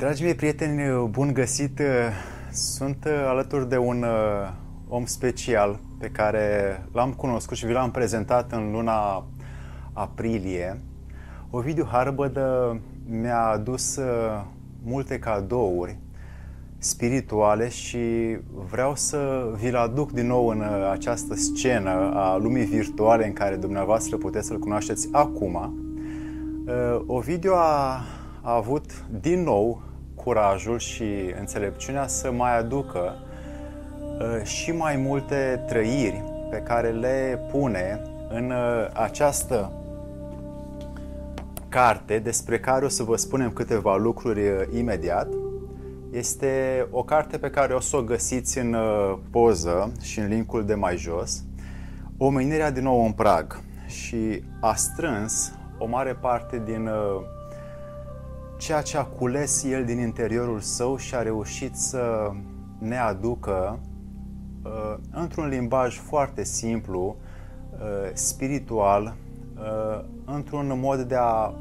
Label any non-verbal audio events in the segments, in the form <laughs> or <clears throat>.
Dragii mei prieteni, bun găsit! Sunt alături de un uh, om special pe care l-am cunoscut și vi l-am prezentat în luna aprilie. Ovidiu Harbădă mi-a adus uh, multe cadouri spirituale și vreau să vi-l aduc din nou în uh, această scenă a lumii virtuale în care dumneavoastră puteți să-l cunoașteți acum. Ovidiu a, a avut din nou curajul și înțelepciunea să mai aducă uh, și mai multe trăiri pe care le pune în uh, această carte despre care o să vă spunem câteva lucruri uh, imediat. Este o carte pe care o să o găsiți în poză și în linkul de mai jos. Omenirea din nou în prag și a strâns o mare parte din ceea ce a cules el din interiorul său și a reușit să ne aducă uh, într-un limbaj foarte simplu, uh, spiritual, uh, într-un mod de a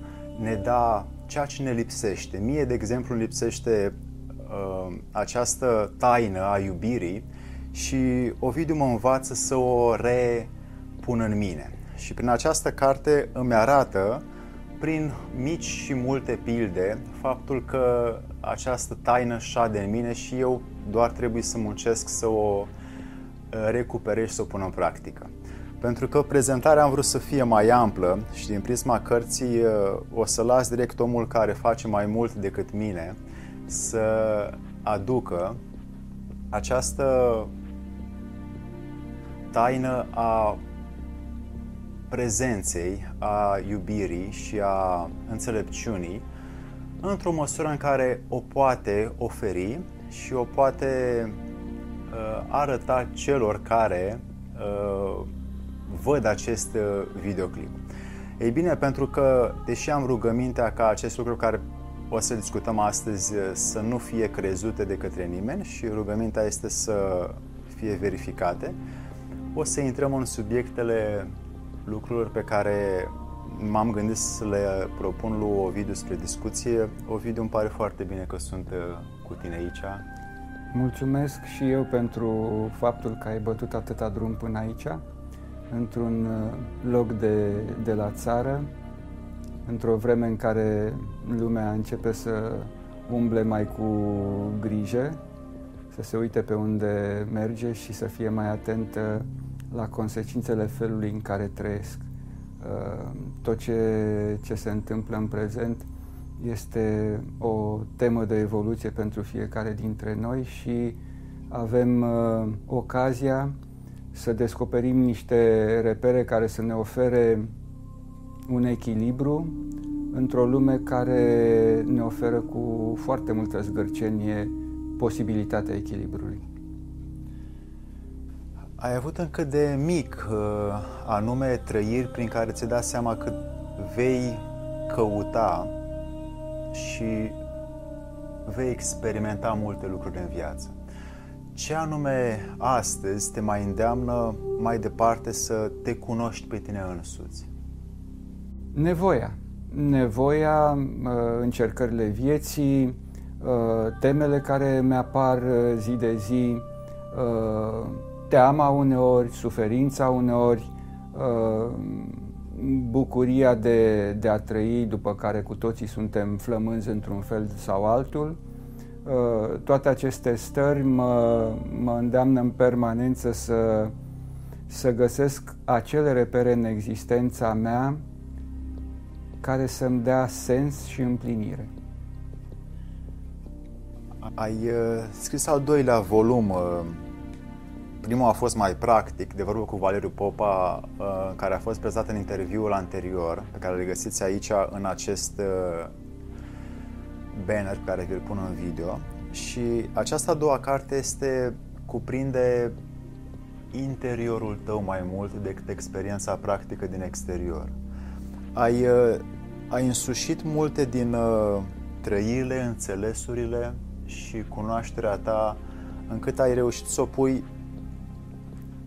ne da ceea ce ne lipsește. Mie, de exemplu, îmi lipsește uh, această taină a iubirii și Ovidiu mă învață să o repun în mine. Și prin această carte îmi arată uh, prin mici și multe pilde faptul că această taină șade în mine și eu doar trebuie să muncesc să o uh, recuperez și să o pun în practică. Pentru că prezentarea am vrut să fie mai amplă și din prisma cărții uh, o să las direct omul care face mai mult decât mine să aducă această taină a prezenței, a iubirii și a înțelepciunii într-o măsură în care o poate oferi și o poate uh, arăta celor care uh, văd acest uh, videoclip. Ei bine, pentru că, deși am rugămintea ca acest lucru care o să discutăm astăzi uh, să nu fie crezute de către nimeni și rugămintea este să fie verificate, o să intrăm în subiectele lucruri pe care m-am gândit să le propun lui Ovidiu spre discuție. Ovidiu, îmi pare foarte bine că sunt uh, cu tine aici. Mulțumesc și eu pentru faptul că ai bătut atâta drum până aici, într-un uh, loc de, de la țară, într-o vreme în care lumea începe să umble mai cu grijă, să se uite pe unde merge și să fie mai atentă la consecințele felului în care trăiesc. Uh, tot ce, ce se întâmplă în prezent este o temă de evoluție pentru fiecare dintre noi și avem uh, ocazia să descoperim niște repere care să ne ofere un echilibru într-o lume care ne oferă cu foarte multă zgârcenie posibilitatea echilibrului. Ai avut încă de mic uh, anume trăiri prin care ți dai seama că vei căuta și vei experimenta multe lucruri în viață. Ce anume astăzi te mai îndeamnă mai departe să te cunoști pe tine însuți? Nevoia. Nevoia, uh, încercările vieții, uh, temele care mi-apar zi de zi, teama uneori, suferința uneori, uh, bucuria de, de a trăi, după care cu toții suntem flămânzi într-un fel sau altul. Uh, toate aceste stări mă, mă îndeamnă în permanență să, să găsesc acele repere în existența mea care să-mi dea sens și împlinire. Ai uh, scris al doilea volum uh Primul a fost mai practic, de vorbă cu Valeriu Popa, uh, care a fost prezentat în interviul anterior, pe care îl găsiți aici în acest uh, banner pe care vi-l pun în video. Și această a doua carte este cuprinde interiorul tău mai mult decât experiența practică din exterior. Ai, uh, ai însușit multe din trăirile, înțelesurile și cunoașterea ta încât ai reușit să o pui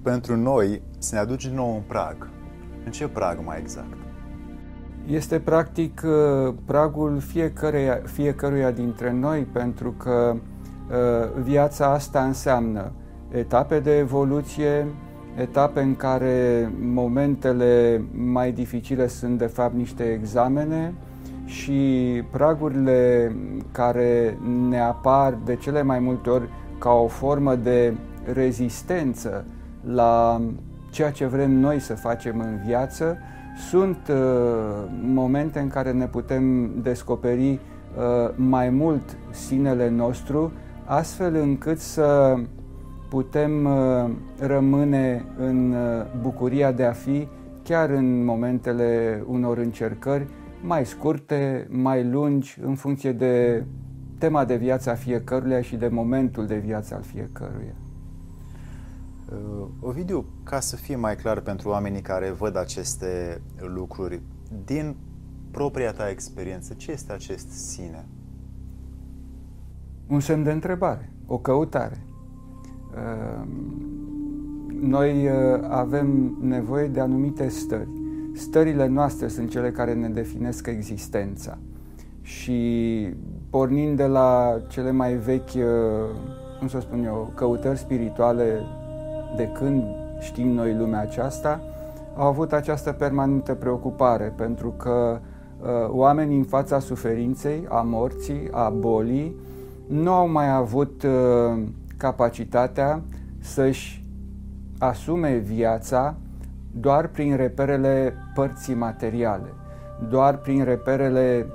pentru noi să ne aduci din nou un prag. În ce prag mai exact? Este practic uh, pragul fiecăruia, fiecăruia dintre noi, pentru că uh, viața asta înseamnă etape de evoluție, etape în care momentele mai dificile sunt de fapt niște examene și pragurile care ne apar de cele mai multe ori ca o formă de rezistență la ceea ce vrem noi să facem în viață, sunt uh, momente în care ne putem descoperi uh, mai mult sinele nostru, astfel încât să putem uh, rămâne în uh, bucuria de a fi chiar în momentele unor încercări mai scurte, mai lungi, în funcție de tema de viață a fiecăruia și de momentul de viață al fiecăruia. Uh, Ovidiu, ca să fie mai clar pentru oamenii care văd aceste lucruri, din propria ta experiență, ce este acest sine? Un semn de întrebare, o căutare. Uh, noi uh, avem nevoie de anumite stări. Stările noastre sunt cele care ne definesc existența. Și pornind de la cele mai vechi, cum să spun eu, căutări spirituale de când știm noi lumea aceasta, au avut această permanentă preocupare, pentru că uh, oamenii în fața suferinței, a morții, a bolii, nu au mai avut uh, capacitatea să-și asume viața doar prin reperele părții materiale, doar prin reperele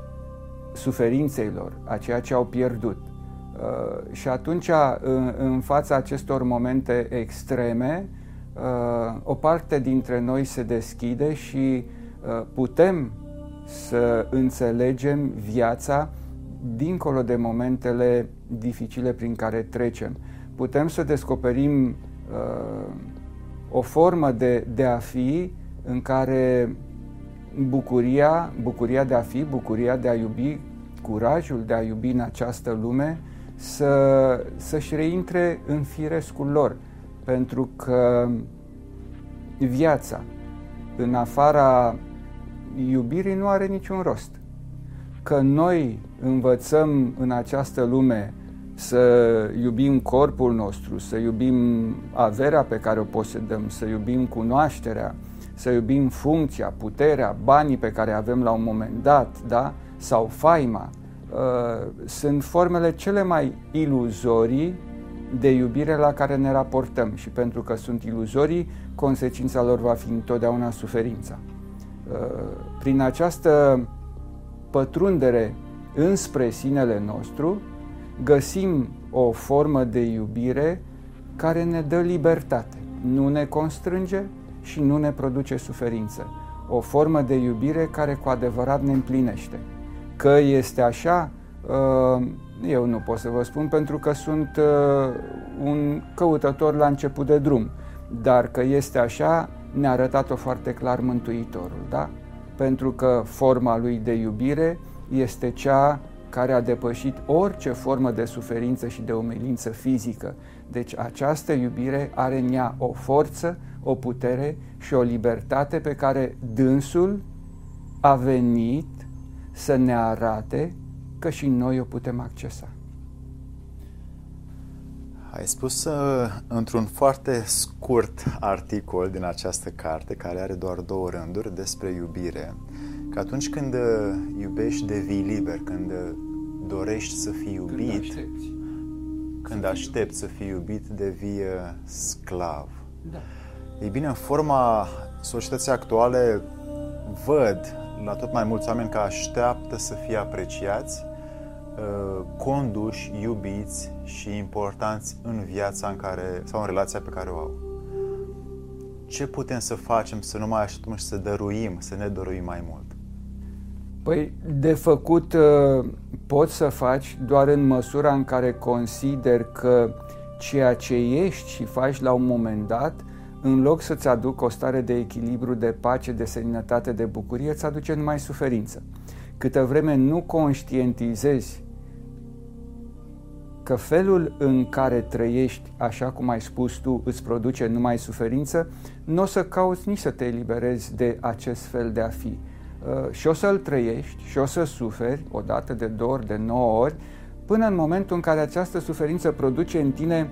suferinței lor, a ceea ce au pierdut. Uh, și atunci, în, în fața acestor momente extreme, uh, o parte dintre noi se deschide și uh, putem să înțelegem viața dincolo de momentele dificile prin care trecem. Putem să descoperim uh, o formă de, de a fi în care bucuria, bucuria de a fi, bucuria de a iubi, curajul de a iubi în această lume să, să-și reintre în firescul lor, pentru că viața în afara iubirii nu are niciun rost. Că noi învățăm în această lume să iubim corpul nostru, să iubim averea pe care o posedăm, să iubim cunoașterea, să iubim funcția, puterea, banii pe care avem la un moment dat, da? sau faima, Uh, sunt formele cele mai iluzorii de iubire la care ne raportăm și pentru că sunt iluzorii, consecința lor va fi întotdeauna suferința. Uh, prin această pătrundere înspre sinele nostru, găsim o formă de iubire care ne dă libertate, nu ne constrânge și nu ne produce suferință. O formă de iubire care cu adevărat ne împlinește. Că este așa, uh, eu nu pot să vă spun pentru că sunt uh, un căutător la început de drum, dar că este așa ne-a arătat-o foarte clar Mântuitorul, da? Pentru că forma lui de iubire este cea care a depășit orice formă de suferință și de umilință fizică. Deci această iubire are în ea o forță, o putere și o libertate pe care dânsul a venit să ne arate că și noi o putem accesa. Ai spus uh, într-un foarte scurt articol din această carte, care are doar două rânduri, despre iubire, că atunci când uh, iubești devii liber, când uh, dorești să fii iubit, când aștepți, când aștepți să fii iubit, devii uh, sclav. Da. Ei bine, în forma societății actuale văd la tot mai mulți oameni că așteaptă să fie apreciați, uh, conduși, iubiți și importanți în viața în care, sau în relația pe care o au. Ce putem să facem să nu mai așteptăm și să dăruim, să ne dăruim mai mult? Păi, de făcut uh, poți să faci doar în măsura în care consider că ceea ce ești și faci la un moment dat în loc să-ți aducă o stare de echilibru, de pace, de seninătate, de bucurie, îți aduce numai suferință. Câtă vreme nu conștientizezi că felul în care trăiești, așa cum ai spus tu, îți produce numai suferință, nu o să cauți nici să te eliberezi de acest fel de a fi. uh, și o să-l trăiești și o să suferi o dată, de două ori, de nouă ori, până în momentul în care această suferință produce în tine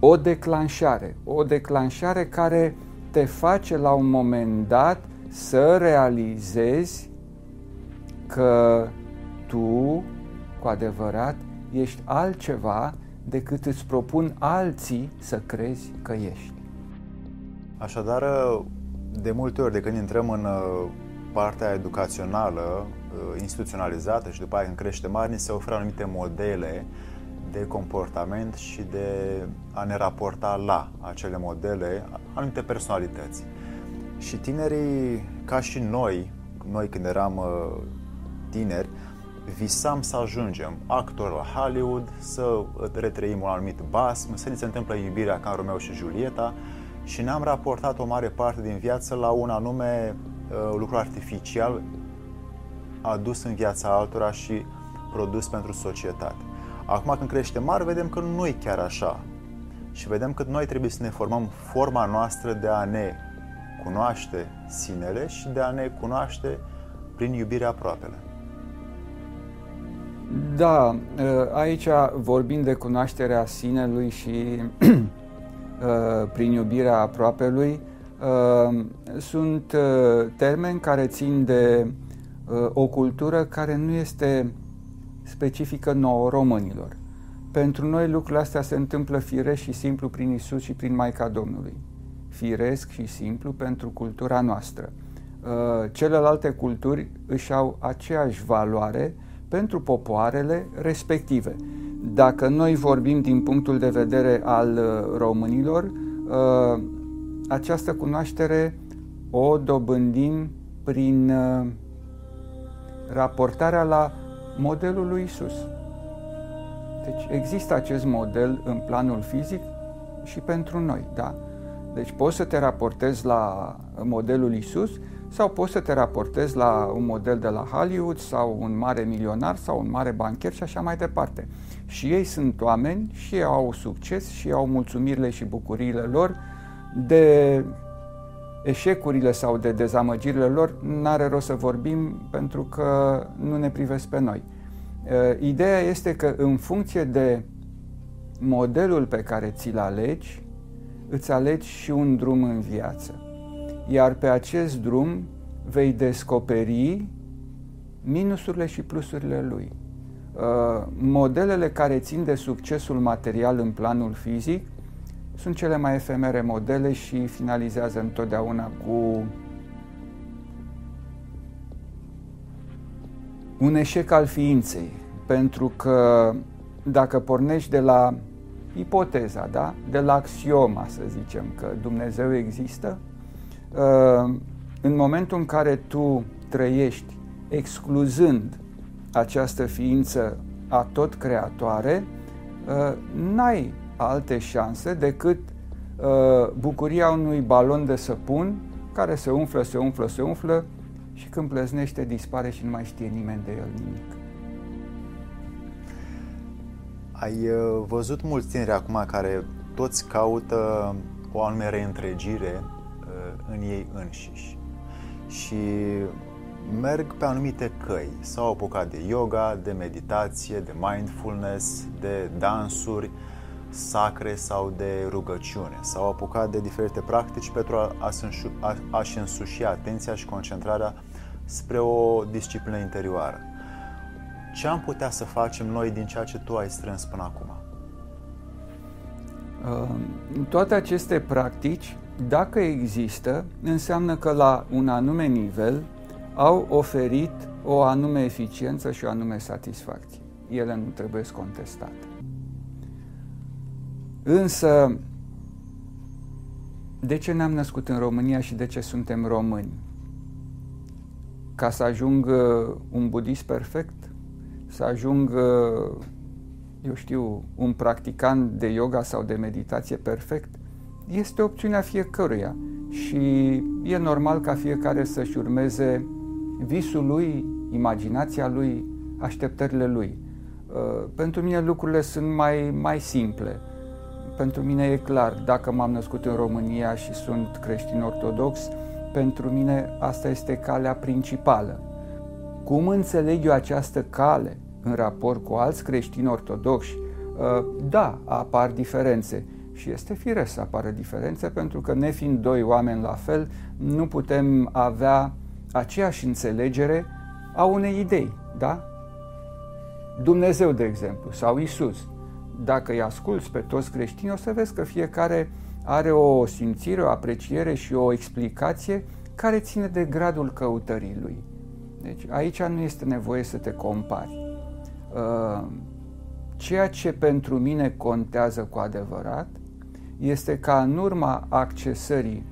o declanșare, o declanșare care te face la un moment dat să realizezi că tu, cu adevărat, ești altceva decât îți propun alții să crezi că ești. Așadar, de multe ori de când intrăm în uh, partea educațională, uh, instituționalizată și după aia când crește mari, ni se oferă anumite modele de comportament și de a ne raporta la acele modele, anumite personalități. Și tinerii, ca și noi, noi când eram uh, tineri, visam să ajungem actor la Hollywood, să retrăim un anumit basm, să ni se întâmplă iubirea ca în Romeo și Julieta și ne-am raportat o mare parte din viață la un anume uh, lucru artificial adus în viața altora și produs pentru societate. Acum când crește mari, vedem că nu e chiar așa. Și vedem că noi trebuie să ne formăm forma noastră de a ne cunoaște sinele și de a ne cunoaște prin iubirea aproapele. Da, ă, aici vorbim de cunoașterea sinelui și <clears throat> ă, prin iubirea aproapelui, ă, sunt termeni care țin de o cultură care nu este specifică nouă românilor. Pentru noi lucrurile astea se întâmplă firesc și simplu prin Isus și prin Maica Domnului. Firesc și simplu pentru cultura noastră. Celelalte culturi își au aceeași valoare pentru popoarele respective. Dacă noi vorbim din punctul de vedere al uh, românilor, uh, această cunoaștere o dobândim prin uh, raportarea la modelul lui Isus. Deci există acest model în planul fizic și pentru noi, da? Deci poți să te raportezi la modelul Isus sau poți să te raportezi la un model de la Hollywood sau un mare milionar sau un mare bancher și așa mai departe. Și ei sunt oameni și ei au succes și au mulțumirile și bucuriile lor de eșecurile sau de dezamăgirile lor n-are rost să vorbim pentru că nu ne privesc pe noi. Ideea este că în funcție de modelul pe care ți-l alegi, îți alegi și un drum în viață iar pe acest drum vei descoperi minusurile și plusurile lui. Uh, modelele care țin de succesul material în planul fizic sunt cele mai efemere modele și finalizează întotdeauna cu un eșec al ființei, pentru că dacă pornești de la ipoteza, da? de la axioma, să zicem, că Dumnezeu există, Uh, în momentul în care tu trăiești excluzând această ființă a tot creatoare, uh, n-ai alte șanse decât uh, bucuria unui balon de săpun care se umflă, se umflă, se umflă și când pleznește dispare și nu mai știe nimeni de el nimic. Ai văzut mulți tineri acum care toți caută o anume reîntregire în ei înșiși și merg pe anumite căi. S-au apucat de yoga, de meditație, de mindfulness, de dansuri sacre sau de rugăciune. S-au apucat de diferite practici pentru a, a, a-și însuși atenția și concentrarea spre o disciplină interioară. Ce am putea să facem noi din ceea ce tu ai strâns până acum? Uh, toate aceste practici dacă există, înseamnă că la un anume nivel au oferit o anume eficiență și o anume satisfacție. Ele nu trebuie contestate. Însă, de ce ne-am născut în România și de ce suntem români? Ca să ajung un budist perfect? Să ajung, eu știu, un practicant de yoga sau de meditație perfect? este opțiunea fiecăruia și e normal ca fiecare să-și urmeze visul lui, imaginația lui, așteptările lui. Uh, pentru mine lucrurile sunt mai, mai simple. Pentru mine e clar, dacă m-am născut în România și sunt creștin ortodox, pentru mine asta este calea principală. Cum înțeleg eu această cale în raport cu alți creștini ortodoxi? Uh, da, apar diferențe și este firesc să apară diferențe pentru că nefiind doi oameni la fel, nu putem avea aceeași înțelegere a unei idei, da? Dumnezeu, de exemplu, sau Isus. Dacă îi asculți pe toți creștinii, o să vezi că fiecare are o simțire, o apreciere și o explicație care ține de gradul căutării lui. Deci aici nu este nevoie să te compari. Uh, ceea ce pentru mine contează cu adevărat este ca în urma accesării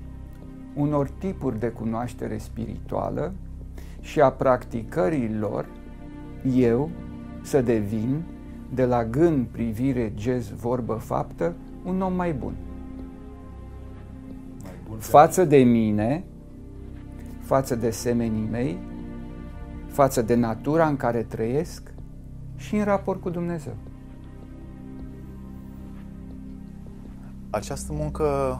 unor tipuri de cunoaștere spirituală și a practicării lor, eu să devin, de la gând, privire, gest, vorbă, faptă, un om mai bun. Mai bun față de mine, față de semenii mei, față de natura în care trăiesc și în raport cu Dumnezeu. Această muncă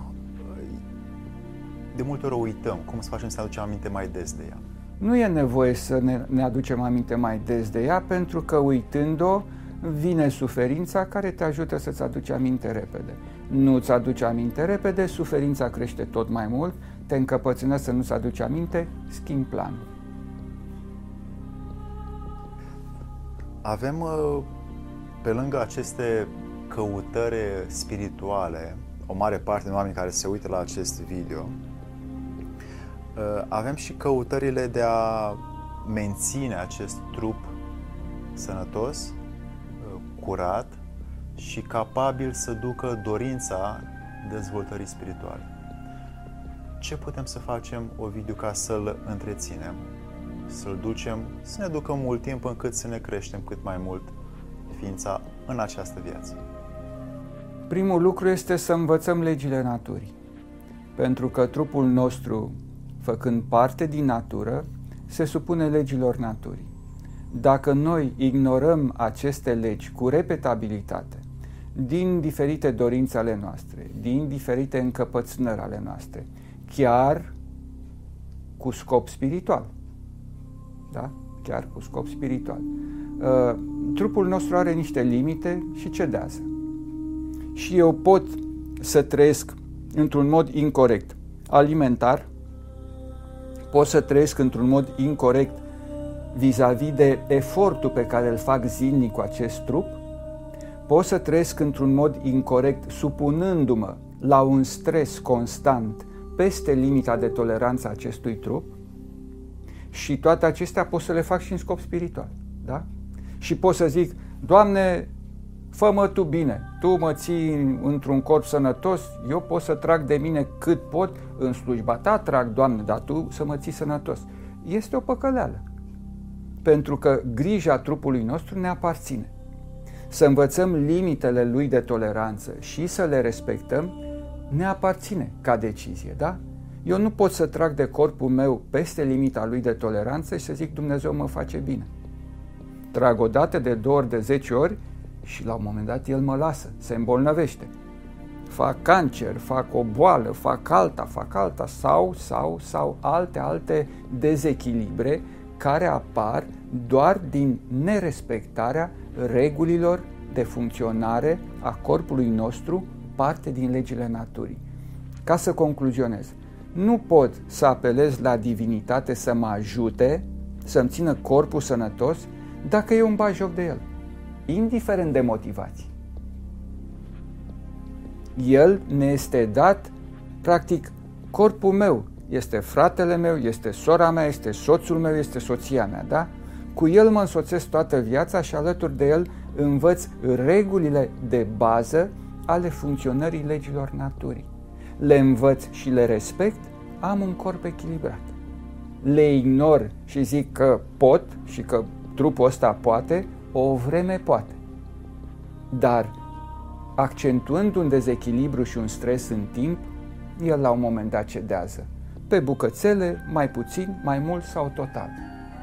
de multe ori o uităm. Cum să facem să ne aducem aminte mai des de ea? Nu e nevoie să ne, ne aducem aminte mai des de ea, pentru că uitând-o, vine suferința care te ajută să-ți aduci aminte repede. Nu-ți aduce aminte repede, suferința crește tot mai mult, te încăpățână să nu-ți aduci aminte, schimb planul. Avem, uh, pe lângă aceste căutări spirituale, o mare parte din oameni care se uită la acest video, uh, avem și căutările de a menține acest trup sănătos, uh, curat și capabil să ducă dorința dezvoltării spirituale. Ce putem să facem, Ovidiu, ca să-l întreținem, să-l ducem, să ne ducă mult timp încât să ne creștem cât mai mult ființa în această viață? Primul lucru este să învățăm legile naturii. Pentru că trupul nostru, făcând parte din natură, se supune legilor naturii. Dacă noi ignorăm aceste legi cu repetabilitate, din diferite dorințe ale noastre, din diferite încăpățânări ale noastre, chiar cu scop spiritual. Da? Chiar cu scop spiritual. Uh, trupul nostru are niște limite și cedează și eu pot să trăiesc într-un mod incorrect alimentar, pot să trăiesc într-un mod incorrect vis-a-vis de efortul pe care îl fac zilnic cu acest trup, pot să trăiesc într-un mod incorrect supunându-mă la un stres constant peste limita de toleranță a acestui trup și toate acestea pot să le fac și în scop spiritual. Da? Și pot să zic, Doamne, fă-mă tu bine, tu mă ții într-un corp sănătos, eu pot să trag de mine cât pot, în slujba ta trag, Doamne, dar tu să mă ții sănătos. Este o păcăleală, pentru că grija trupului nostru ne aparține. Să învățăm limitele lui de toleranță și să le respectăm ne aparține ca decizie, da? Eu nu pot să trag de corpul meu peste limita lui de toleranță și să zic Dumnezeu mă face bine. Trag o dată, de două ori, de zece ori și la un moment dat el mă lasă, se îmbolnăvește. Fac cancer, fac o boală, fac alta, fac alta sau, sau, sau alte, alte dezechilibre care apar doar din nerespectarea regulilor de funcționare a corpului nostru, parte din legile naturii. Ca să concluzionez, nu pot să apelez la divinitate să mă ajute, să-mi țină corpul sănătos, dacă eu îmi bag joc de el indiferent de motivații. El ne este dat, practic, corpul meu este fratele meu, este sora mea, este soțul meu, este soția mea, da? Cu el mă însoțesc toată viața și alături de el învăț regulile de bază ale funcționării legilor naturii. Le învăț și le respect, am un corp echilibrat. Le ignor și zic că pot și că trupul ăsta poate, o vreme poate. Dar accentuând un dezechilibru și un stres în timp, el la un moment dat cedează. Pe bucățele, mai puțin, mai mult sau total.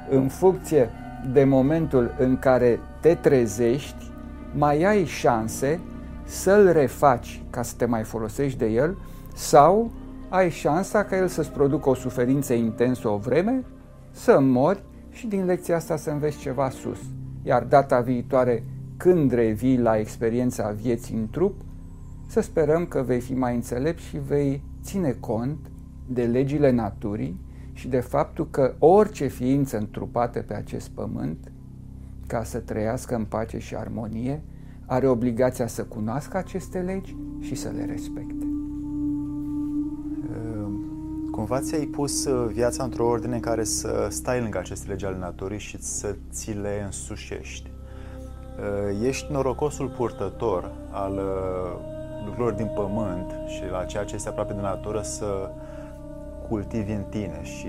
În funcție de momentul în care te trezești, mai ai șanse să-l refaci ca să te mai folosești de el sau ai șansa ca el să-ți producă o suferință intensă o vreme, să mori și din lecția asta să înveți ceva sus. Iar data viitoare, când revii la experiența vieții în trup, să sperăm că vei fi mai înțelept și vei ține cont de legile naturii și de faptul că orice ființă întrupată pe acest pământ, ca să trăiască în pace și armonie, are obligația să cunoască aceste legi și să le respecte. Ehm, cumva ți-ai pus uh, viața într-o ordine în care să stai lângă aceste legi ale naturii și să ți le însușești. Uh, ești norocosul purtător al uh, lucrurilor din pământ și la ceea ce este aproape de natură să cultivi în tine și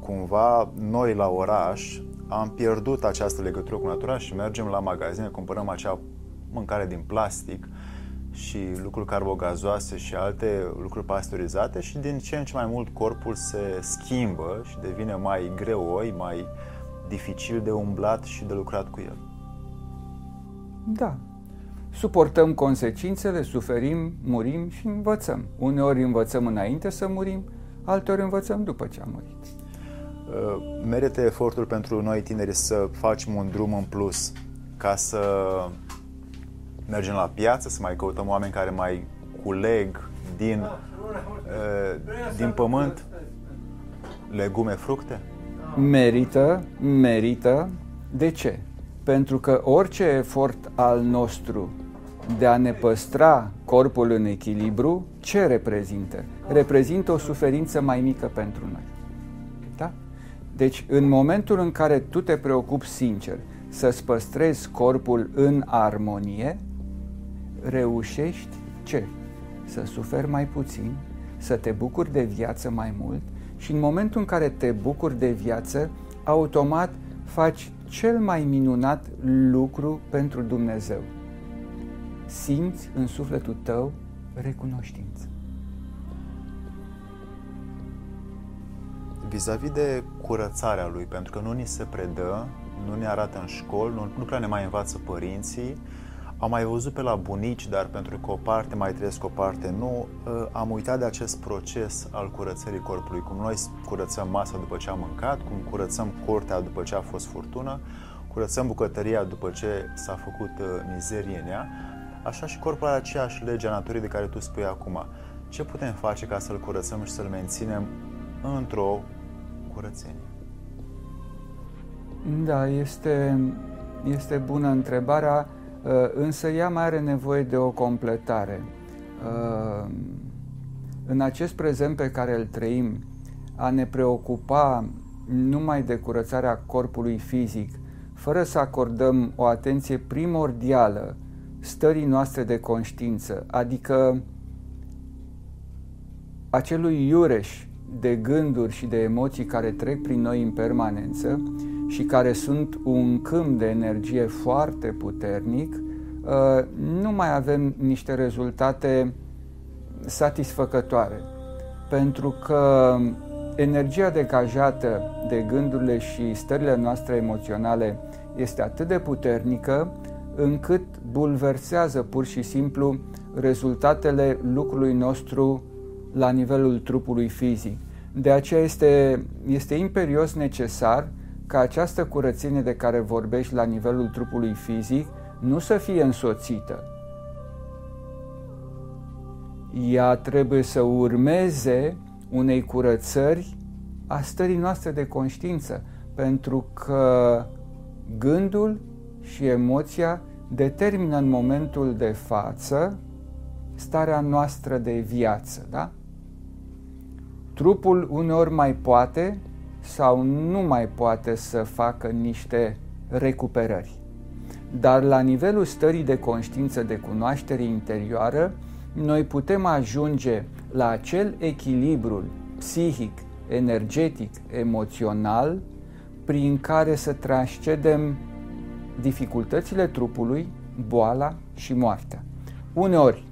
cumva noi la oraș am pierdut această legătură cu natura și mergem la magazine, cumpărăm acea mâncare din plastic și lucruri carbogazoase și alte lucruri pasteurizate și din ce în ce mai mult corpul se schimbă și devine mai greoi, mai dificil de umblat și de lucrat cu el. Da. Suportăm consecințele, suferim, murim și învățăm. Uneori învățăm înainte să murim, alteori învățăm după ce am murit. Uh, merită efortul pentru noi tineri să facem un drum în plus ca să mergem la piață, să mai căutăm oameni care mai culeg din, uh, din pământ legume, fructe? Merită, merită. De ce? Pentru că orice efort al nostru de a ne păstra corpul în echilibru, ce reprezintă? Reprezintă o suferință mai mică pentru noi. Da? Deci, în momentul în care tu te preocupi sincer să-ți păstrezi corpul în armonie, reușești ce? Să suferi mai puțin, să te bucuri de viață mai mult și în momentul în care te bucuri de viață, automat faci cel mai minunat lucru pentru Dumnezeu. Simți în sufletul tău recunoștință. Vis-a-vis de curățarea lui, pentru că nu ni se predă, nu ne arată în școli, nu, nu prea ne mai învață părinții, am mai văzut pe la bunici, dar pentru că o parte mai trăiesc, o parte nu, ă, am uitat de acest proces al curățării corpului. Cum noi curățăm masa după ce am mâncat, cum curățăm curtea după ce a fost furtună, curățăm bucătăria după ce s-a făcut ă, mizerie în ea, așa și corpul are aceeași lege a naturii de care tu spui acum. Ce putem face ca să-l curățăm și să-l menținem într-o curățenie? Da, este, este bună întrebarea Uh, însă ea mai are nevoie de o completare. Uh, în acest prezent pe care îl trăim, a ne preocupa numai de curățarea corpului fizic, fără să acordăm o atenție primordială stării noastre de conștiință, adică acelui iureș de gânduri și de emoții care trec prin noi în permanență, și care sunt un câmp de energie foarte puternic, uh, nu mai avem niște rezultate satisfăcătoare. Pentru că energia degajată de gândurile și stările noastre emoționale este atât de puternică încât bulversează pur și simplu rezultatele lucrului nostru la nivelul trupului fizic. De aceea este, este imperios necesar ca această curățenie de care vorbești la nivelul trupului fizic nu să fie însoțită. Ea trebuie să urmeze unei curățări a stării noastre de conștiință, pentru că gândul și emoția determină în momentul de față starea noastră de viață, da? Trupul uneori mai poate sau nu mai poate să facă niște recuperări. Dar la nivelul stării de conștiință, de cunoaștere interioară, noi putem ajunge la acel echilibru psihic, energetic, emoțional, prin care să transcedem dificultățile trupului, boala și moartea. Uneori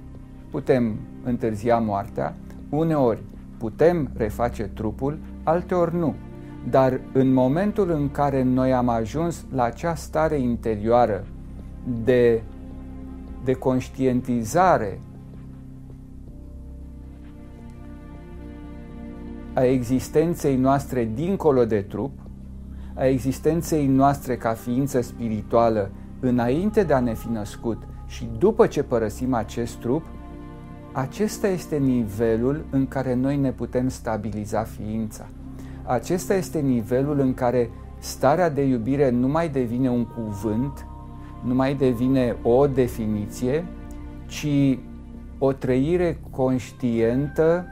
putem întârzia moartea, uneori putem reface trupul, alteori nu. Dar în momentul în care noi am ajuns la acea stare interioară de, de conștientizare a existenței noastre dincolo de trup, a existenței noastre ca ființă spirituală înainte de a ne fi născut și după ce părăsim acest trup, acesta este nivelul în care noi ne putem stabiliza ființa. Acesta este nivelul în care starea de iubire nu mai devine un cuvânt, nu mai devine o definiție, ci o trăire conștientă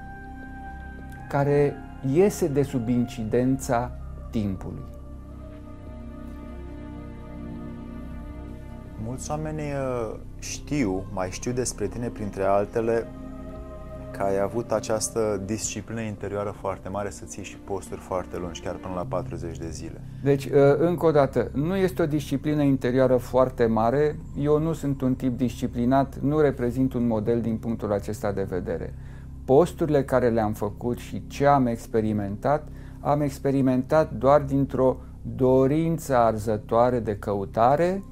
care iese de sub incidența timpului. Mulți oameni uh, știu, mai știu despre tine printre altele, că ai avut această disciplină interioară foarte mare să ții și posturi foarte lungi, chiar până la 40 de zile. Deci, uh, încă o dată, nu este o disciplină interioară foarte mare, eu nu sunt un tip disciplinat, nu reprezint un model din punctul acesta de vedere. Posturile care le-am făcut și ce am experimentat, am experimentat doar dintr-o dorință arzătoare de căutare,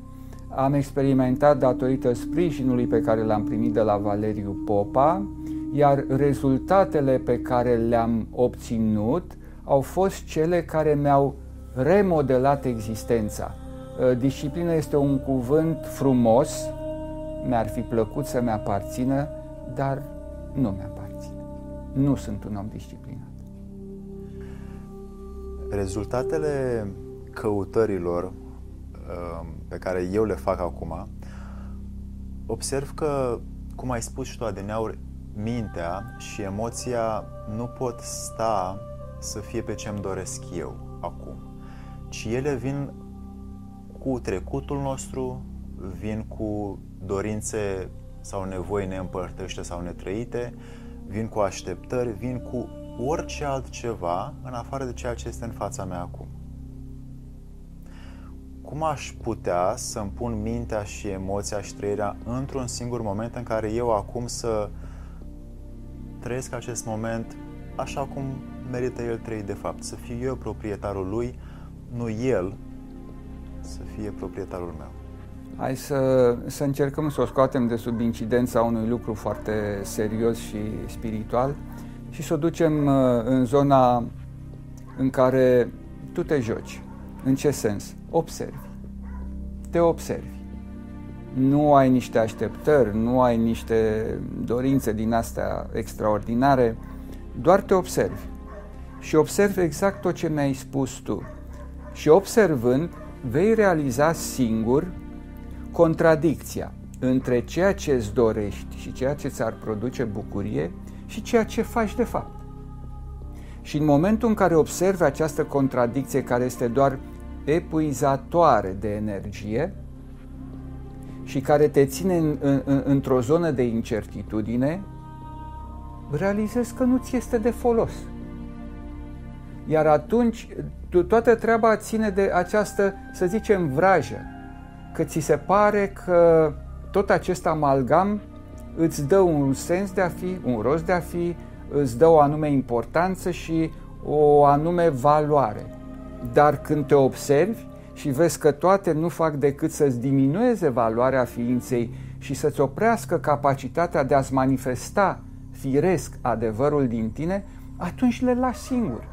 am experimentat datorită sprijinului pe care l-am primit de la Valeriu Popa, iar rezultatele pe care le-am obținut au fost cele care mi-au remodelat existența. Uh, disciplina este un cuvânt frumos, mi-ar fi plăcut să-mi aparțină, dar nu mi-aparține. Nu sunt un om disciplinat. Rezultatele căutărilor uh, pe care eu le fac acum, observ că, cum ai spus și tu, adineauri, mintea și emoția nu pot sta să fie pe ce îmi doresc eu acum, ci ele vin cu trecutul nostru, vin cu dorințe sau nevoi neîmpărtășite sau netrăite, vin cu așteptări, vin cu orice altceva în afară de ceea ce este în fața mea acum. Cum aș putea să-mi pun mintea și emoția și trăirea într-un singur moment în care eu acum să trăiesc acest moment așa cum merită el trăit de fapt, să fiu eu proprietarul lui, nu el să fie proprietarul meu. Hai să, să încercăm să o scoatem de sub incidența unui lucru foarte serios și spiritual și să o ducem uh, în zona în care tu te joci. În ce sens? Observi. Te observi nu ai niște așteptări, nu ai niște dorințe din astea extraordinare, doar te observi. Și observi exact tot ce mi-ai spus tu. Și observând, vei realiza singur contradicția între ceea ce îți dorești și ceea ce ți-ar produce bucurie și ceea ce faci de fapt. Și în momentul în care observi această contradicție care este doar epuizatoare de energie, și care te ține în, în, într-o zonă de incertitudine, realizezi că nu ți este de folos. Iar atunci toată treaba ține de această, să zicem, vrajă, că ți se pare că tot acest amalgam îți dă un sens de a fi, un rost de a fi, îți dă o anume importanță și o anume valoare. Dar când te observi, și vezi că toate nu fac decât să-ți diminueze valoarea ființei și să-ți oprească capacitatea de a-ți manifesta firesc adevărul din tine, atunci le lași singur.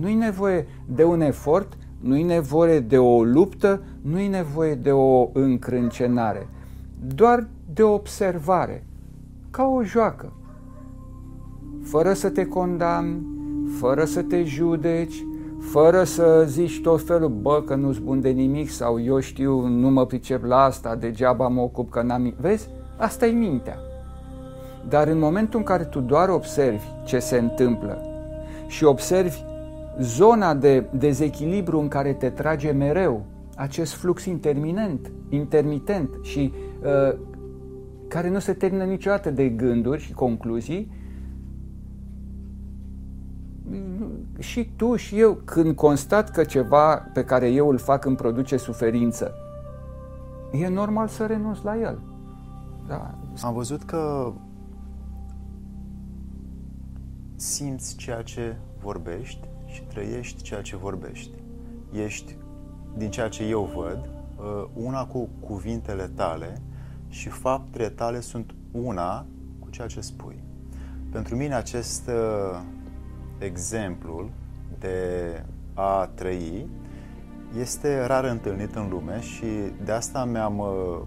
Nu-i nevoie de un efort, nu-i nevoie de o luptă, nu-i nevoie de o încrâncenare, doar de observare, ca o joacă, fără să te condamni, fără să te judeci, fără să zici tot felul, bă, că nu-s bun de nimic sau eu știu, nu mă pricep la asta, degeaba mă ocup că n-am... Vezi? Asta e mintea. Dar în momentul în care tu doar observi ce se întâmplă și observi zona de dezechilibru în care te trage mereu acest flux interminent, intermitent și uh, care nu se termină niciodată de gânduri și concluzii, și tu și eu, când constat că ceva pe care eu îl fac îmi produce suferință, e normal să renunț la el. Da. Am văzut că simți ceea ce vorbești și trăiești ceea ce vorbești. Ești, din ceea ce eu văd, uh, una cu cuvintele tale și faptele tale sunt una cu ceea ce spui. Pentru mine acest uh, exemplul de a trăi este rar întâlnit în lume și de asta mi-am uh,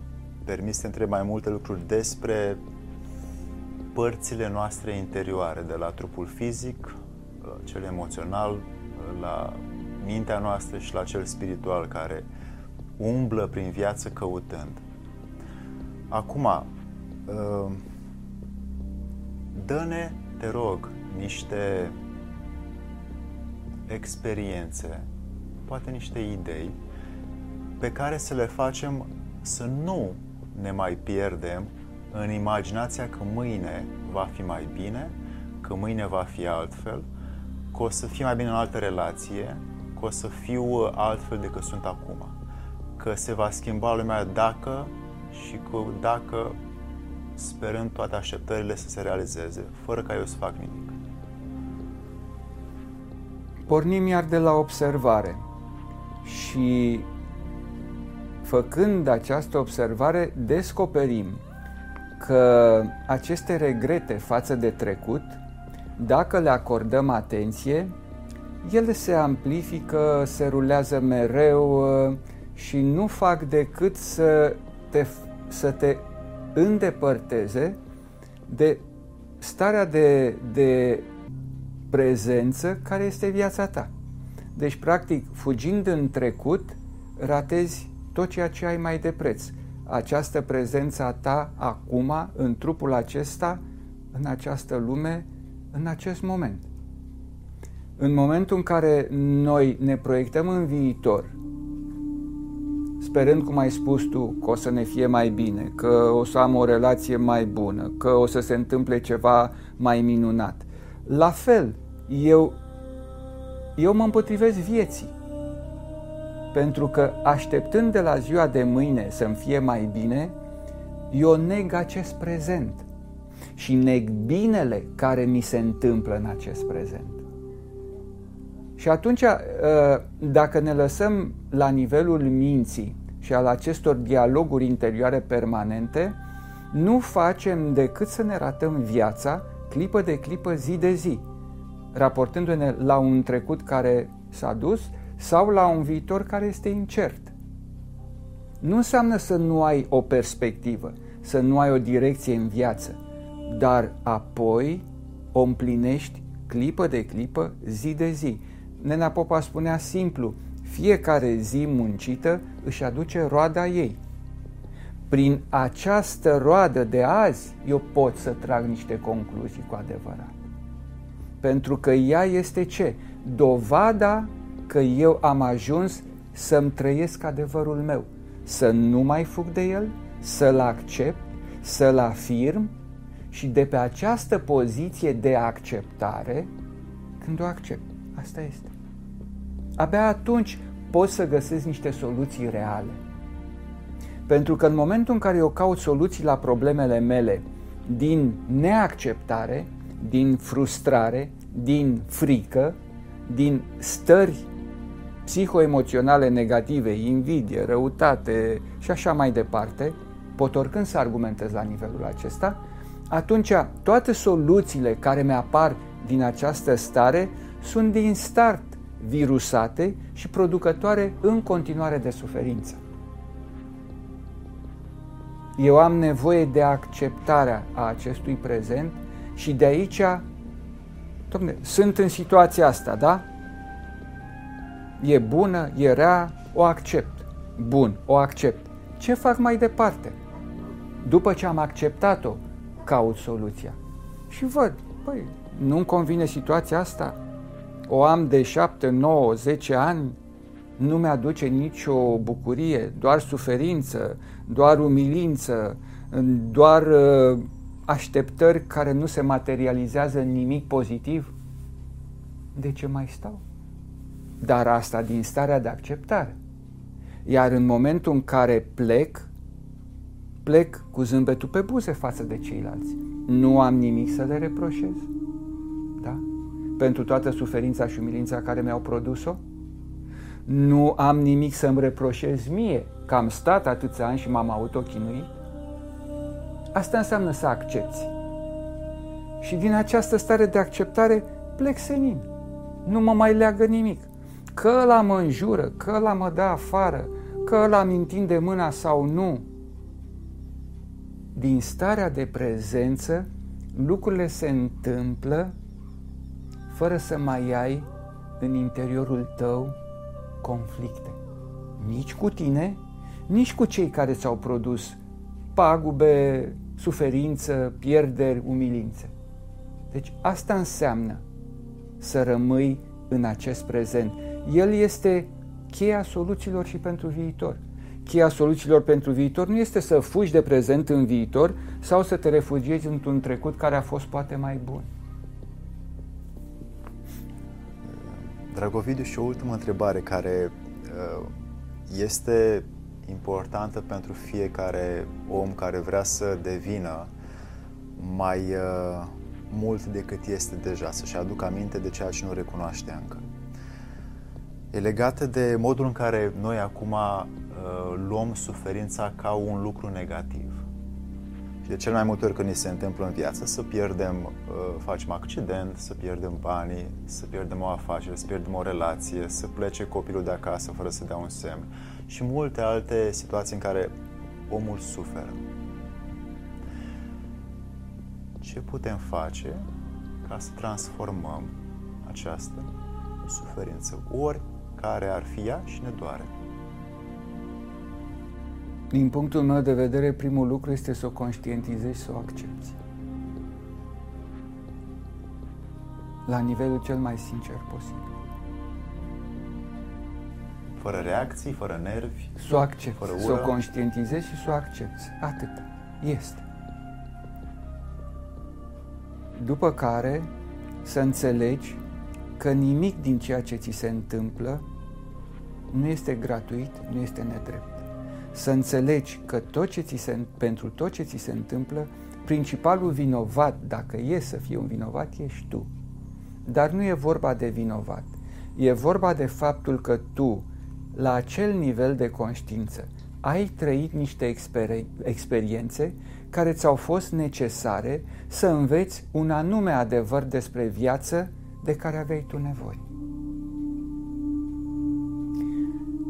permis să întreb mai multe lucruri despre părțile noastre interioare, de la trupul fizic, cel emoțional, la mintea noastră și la cel spiritual care umblă prin viață căutând. Acum, uh, dă-ne, te rog, niște experiențe, poate niște idei, pe care să le facem să nu ne mai pierdem în imaginația că mâine va fi mai bine, că mâine va fi altfel, că o să fie mai bine în altă relație, că o să fiu altfel decât sunt acum, că se va schimba lumea dacă și că dacă sperând toate așteptările să se realizeze, fără ca eu să fac nimic. Pornim iar de la observare. Și făcând această observare descoperim că aceste regrete față de trecut, dacă le acordăm atenție, ele se amplifică, se rulează mereu uh, și nu fac decât să te, să te îndepărteze de starea de, de prezență care este viața ta. Deci, practic, fugind în trecut, ratezi tot ceea ce ai mai de preț. Această prezență a ta acum, în trupul acesta, în această lume, în acest moment. În momentul în care noi ne proiectăm în viitor, sperând, cum ai spus tu, că o să ne fie mai bine, că o să am o relație mai bună, că o să se întâmple ceva mai minunat. La fel, eu, eu mă împotrivesc vieții. Pentru că așteptând de la ziua de mâine să-mi fie mai bine, eu neg acest prezent și neg binele care mi se întâmplă în acest prezent. Și atunci, uh, dacă ne lăsăm la nivelul minții și al acestor dialoguri interioare permanente, nu facem decât să ne ratăm viața clipă de clipă, zi de zi, raportându-ne la un trecut care s-a dus sau la un viitor care este incert. Nu înseamnă să nu ai o perspectivă, să nu ai o direcție în viață, dar apoi o împlinești clipă de clipă, zi de zi. Nena Popa spunea simplu, fiecare zi muncită își aduce roada ei. Prin această roadă de azi eu pot să trag niște concluzii cu adevărat. Pentru că ea este ce? Dovada că eu am ajuns să-mi trăiesc adevărul meu, să nu mai fug de el, să-l accept, să-l afirm și de pe această poziție de acceptare, când o accept, asta este. Abia atunci poți să găsesc niște soluții reale. Pentru că în momentul în care eu caut soluții la problemele mele din neacceptare, din frustrare, din frică, din stări psihoemoționale negative, invidie, răutate și așa mai departe, pot oricând să argumentez la nivelul acesta, atunci toate soluțiile care mi-apar din această stare sunt din start virusate și producătoare în continuare de suferință. Eu am nevoie de acceptarea a acestui prezent și de aici, domne, sunt în situația asta, da? E bună, e rea, o accept. Bun, o accept. Ce fac mai departe? După ce am acceptat-o, caut soluția. Și văd, păi, nu-mi convine situația asta, o am de 7, 9, 10 ani, nu mi-aduce nicio bucurie, doar suferință, doar umilință, doar uh, așteptări care nu se materializează în nimic pozitiv, de ce mai stau? Dar asta din starea de acceptare. Iar în momentul în care plec, plec cu zâmbetul pe buze față de ceilalți. Nu am nimic să le reproșez. Da? Pentru toată suferința și umilința care mi-au produs-o. Nu am nimic să-mi reproșez mie că am stat atâția ani și m-am autochinuit. Asta înseamnă să accepti. Și din această stare de acceptare plec senin. Nu mă mai leagă nimic. Că la mă înjură, că la mă dă afară, că la mi întinde mâna sau nu. Din starea de prezență, lucrurile se întâmplă fără să mai ai în interiorul tău conflicte. Nici cu tine, nici cu cei care ți-au produs pagube, suferință, pierderi, umilințe. Deci asta înseamnă să rămâi în acest prezent. El este cheia soluțiilor și pentru viitor. Cheia soluțiilor pentru viitor nu este să fugi de prezent în viitor sau să te refugiezi într-un trecut care a fost poate mai bun. Dragovidiu, și o ultimă întrebare care uh, este importantă pentru fiecare om care vrea să devină mai uh, mult decât este deja, să-și aducă aminte de ceea ce nu recunoaște încă. E legată de modul în care noi acum uh, luăm suferința ca un lucru negativ. Și de cel mai multe ori când ni se întâmplă în viață să pierdem, uh, facem accident, să pierdem banii, să pierdem o afacere, să pierdem o relație, să plece copilul de acasă fără să dea un semn și multe alte situații în care omul suferă. Ce putem face ca să transformăm această suferință, ori care ar fi ea și ne doare? Din punctul meu de vedere, primul lucru este să o conștientizezi și să o accepti. La nivelul cel mai sincer posibil. Fără reacții, fără nervi. Să o accepti, fără ură. să o conștientizezi și să o accepti. Atât. Este. După care să înțelegi că nimic din ceea ce ți se întâmplă nu este gratuit, nu este nedrept să înțelegi că tot ce ți se, pentru tot ce ți se întâmplă, principalul vinovat, dacă e să fie un vinovat, ești tu. Dar nu e vorba de vinovat. E vorba de faptul că tu, la acel nivel de conștiință, ai trăit niște exper- experiențe care ți-au fost necesare să înveți un anume adevăr despre viață de care aveai tu nevoie.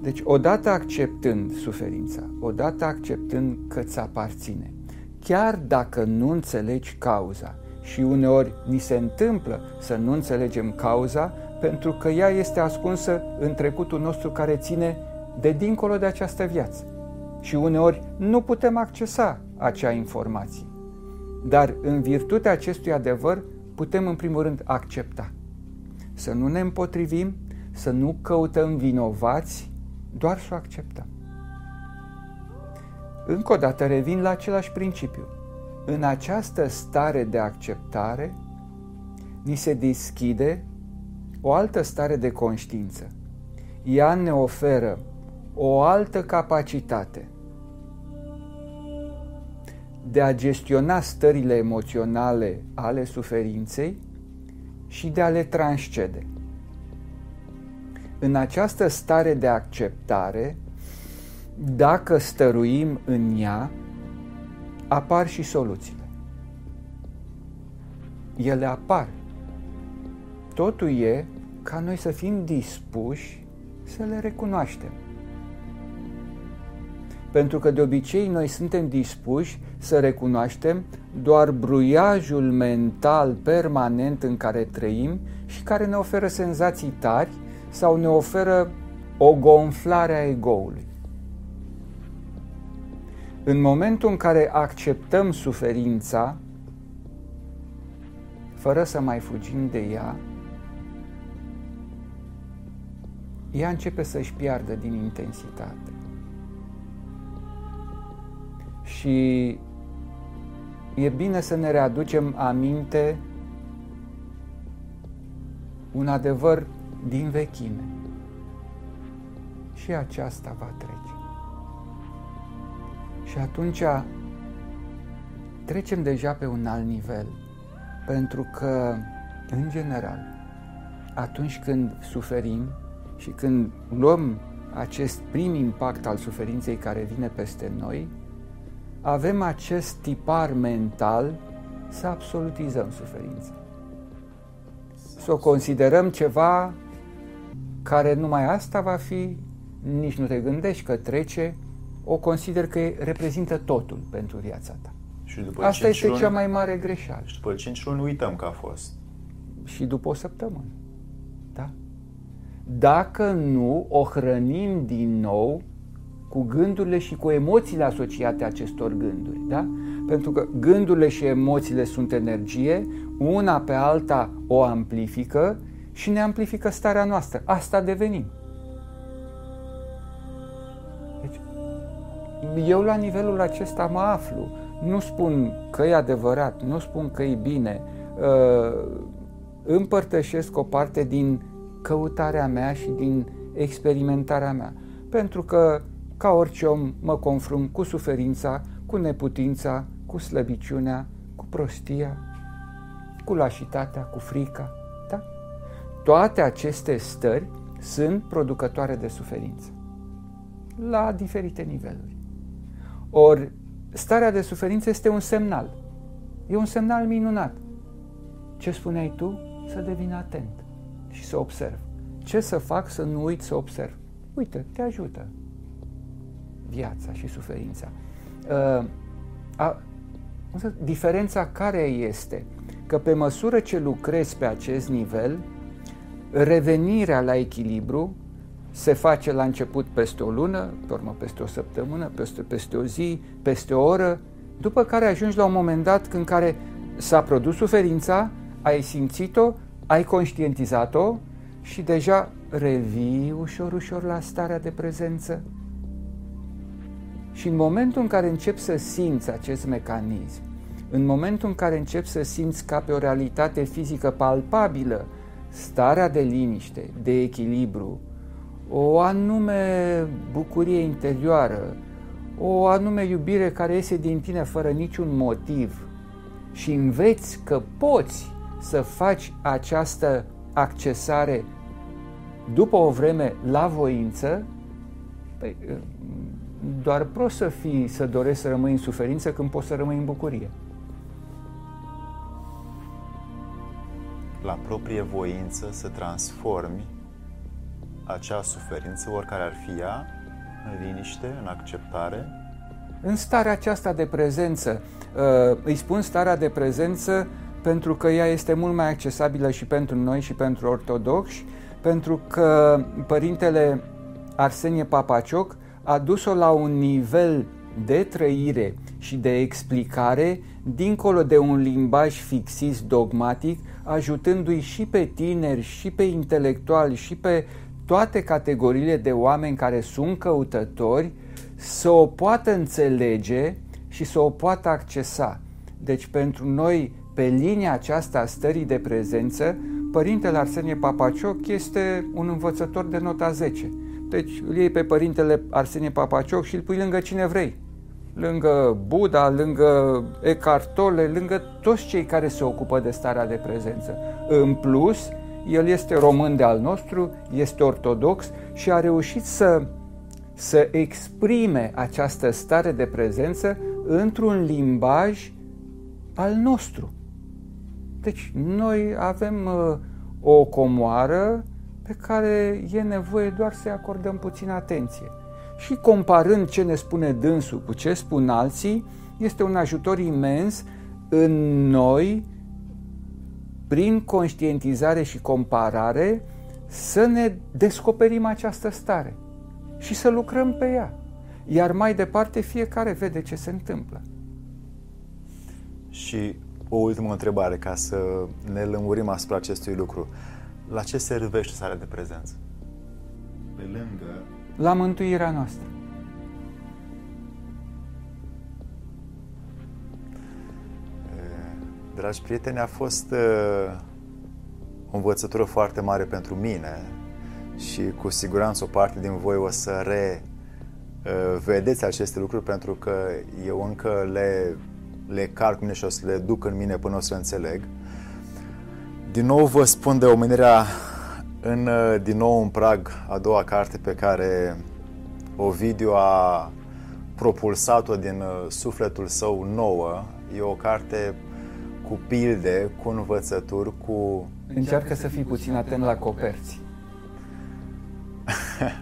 Deci, odată acceptând suferința, odată acceptând că ți aparține, chiar dacă nu înțelegi cauza, și uneori ni se întâmplă să nu înțelegem cauza, pentru că ea este ascunsă în trecutul nostru care ține de dincolo de această viață. Și uneori nu putem accesa acea informație. Dar în virtutea acestui adevăr putem în primul rând accepta. Să nu ne împotrivim, să nu căutăm vinovați, doar să o acceptăm. Încă o dată revin la același principiu. În această stare de acceptare, ni se deschide o altă stare de conștiință. Ea ne oferă o altă capacitate de a gestiona stările emoționale ale suferinței și de a le transcede. În această stare de acceptare, dacă stăruim în ea, apar și soluțiile. Ele apar. Totul e ca noi să fim dispuși să le recunoaștem. Pentru că de obicei noi suntem dispuși să recunoaștem doar bruiajul mental permanent în care trăim și care ne oferă senzații tari sau ne oferă o gonflare a egoului. În momentul în care acceptăm suferința, fără să mai fugim de ea, ea începe să-și piardă din intensitate. Și e bine să ne readucem aminte un adevăr din vechime. Și aceasta va trece. Și atunci trecem deja pe un alt nivel, pentru că, în general, atunci când suferim și când luăm acest prim impact al suferinței care vine peste noi, avem acest tipar mental să absolutizăm suferința să o considerăm ceva care numai asta va fi, nici nu te gândești că trece, o consider că reprezintă totul pentru viața ta. Și după asta este luni, cea mai mare greșeală. Și după 5 luni uităm că a fost. Și după o săptămână. Da? Dacă nu o hrănim din nou cu gândurile și cu emoțiile asociate acestor gânduri. Da? Pentru că gândurile și emoțiile sunt energie, una pe alta o amplifică și ne amplifică starea noastră. Asta devenim. Deci, eu la nivelul acesta mă aflu. Nu spun că e adevărat, nu spun că e bine. Uh, împărtășesc o parte din căutarea mea și din experimentarea mea. Pentru că, ca orice om, mă confrunt cu suferința, cu neputința, cu slăbiciunea, cu prostia, cu lașitatea, cu frica. Da? Toate aceste stări sunt producătoare de suferință la diferite niveluri. Ori starea de suferință este un semnal. E un semnal minunat. Ce spuneai tu? Să devin atent și să observ. Ce să fac să nu uit să observ? Uite, te ajută viața și suferința. Uh, a, diferența care este? Că pe măsură ce lucrezi pe acest nivel, revenirea la echilibru se face la început peste o lună, pe urmă peste o săptămână, peste, peste o zi, peste o oră, după care ajungi la un moment dat în care s-a produs suferința, ai simțit-o, ai conștientizat-o și deja revii ușor, ușor la starea de prezență. Și în momentul în care începi să simți acest mecanism, în momentul în care începi să simți ca pe o realitate fizică palpabilă starea de liniște, de echilibru, o anume bucurie interioară, o anume iubire care iese din tine fără niciun motiv și înveți că poți să faci această accesare după o vreme la voință, păi, doar prost să fii, să dorești să rămâi în suferință când poți să rămâi în bucurie. La proprie voință să transformi acea suferință, oricare ar fi ea, în liniște, în acceptare? În starea aceasta de prezență. Uh, îi spun starea de prezență pentru că ea este mult mai accesibilă și pentru noi și pentru ortodoxi, pentru că Părintele Arsenie Papacioc a dus-o la un nivel de trăire și de explicare dincolo de un limbaj fixist dogmatic, ajutându-i și pe tineri, și pe intelectuali, și pe toate categoriile de oameni care sunt căutători să o poată înțelege și să o poată accesa. Deci pentru noi, pe linia aceasta a stării de prezență, Părintele Arsenie Papacioc este un învățător de nota 10. Deci îl iei pe Părintele Arsenie Papacioc și îl pui lângă cine vrei. Lângă Buddha, lângă Eckhart Tolle, lângă toți cei care se ocupă de starea de prezență. În plus, el este român de al nostru, este ortodox și a reușit să, să exprime această stare de prezență într-un limbaj al nostru. Deci noi avem uh, o comoară pe care e nevoie doar să-i acordăm puțin atenție. Și comparând ce ne spune dânsul cu ce spun alții, este un ajutor imens în noi prin conștientizare și comparare, să ne descoperim această stare și să lucrăm pe ea. Iar mai departe, fiecare vede ce se întâmplă. Și o ultimă întrebare, ca să ne lămurim asupra acestui lucru. La ce servește starea de prezență? Pe lângă... La mântuirea noastră. Dragi prieteni, a fost uh, o învățătură foarte mare pentru mine și cu siguranță o parte din voi o să re uh, vedeți aceste lucruri pentru că eu încă le, le car cu mine și o să le duc în mine până o să le înțeleg. Din nou vă spun de omenirea în, uh, din nou în prag, a doua carte pe care Ovidiu a propulsat-o din uh, sufletul său nouă. E o carte cu pilde, cu învățături, cu Încearcă să fii puțin atent la coperți. <laughs>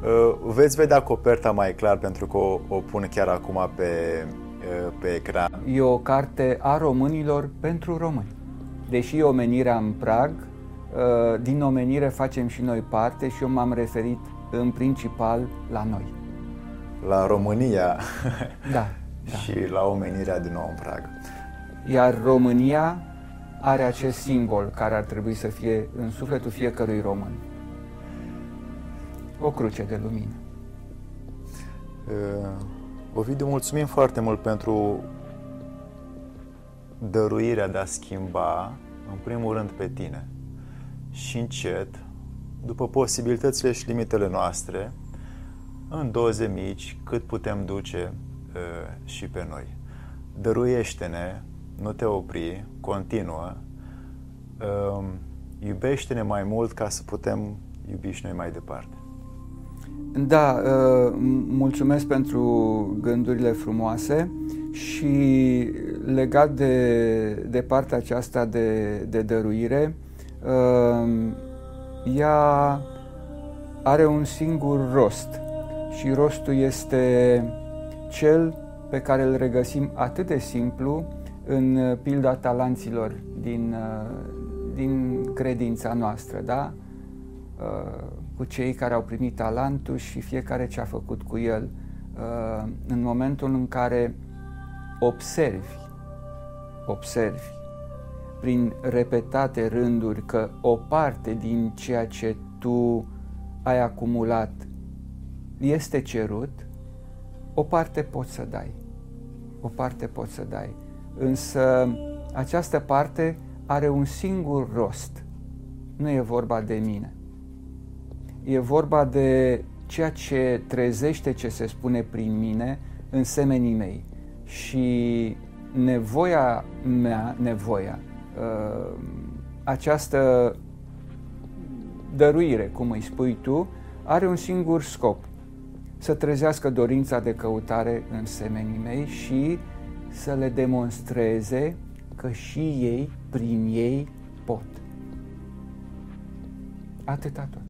Uh, veți vedea coperta mai clar pentru că o, o pun chiar acum pe, uh, pe ecran. E o carte a românilor pentru români. Deși omenirea în prag, uh, din omenire facem și noi parte și eu m-am referit în principal la noi. La România da, <laughs> da. și la omenirea din nou în prag. Iar România are acest simbol care ar trebui să fie în sufletul fiecărui român. O cruce de lumină. Uh, Ovidiu, mulțumim foarte mult pentru dăruirea de a schimba, în primul rând, pe tine. Și încet, după posibilitățile și limitele noastre, în doze mici, cât putem duce uh, și pe noi. Dăruiește-ne, nu te opri, continuă, uh, iubește-ne mai mult ca să putem iubi și noi mai departe. Da, uh, mulțumesc pentru gândurile frumoase și legat de, de partea aceasta de, de dăruire, uh, ea are un singur rost și rostul este cel pe care îl regăsim atât de simplu în pilda talanților din, uh, din credința noastră, da? Cu cei care au primit talentul și fiecare ce a făcut cu el. Uh, în momentul în care observi, observi prin repetate rânduri că o parte din ceea ce tu ai acumulat este cerut, o parte poți să dai. O parte poți să dai. Însă această parte are un singur rost. Nu e vorba de mine e vorba de ceea ce trezește ce se spune prin mine în semenii mei. Și nevoia mea, nevoia, uh, această dăruire, cum îi spui tu, are un singur scop, să trezească dorința de căutare în semenii mei și să le demonstreze că și ei, prin ei, pot. Atâta tot.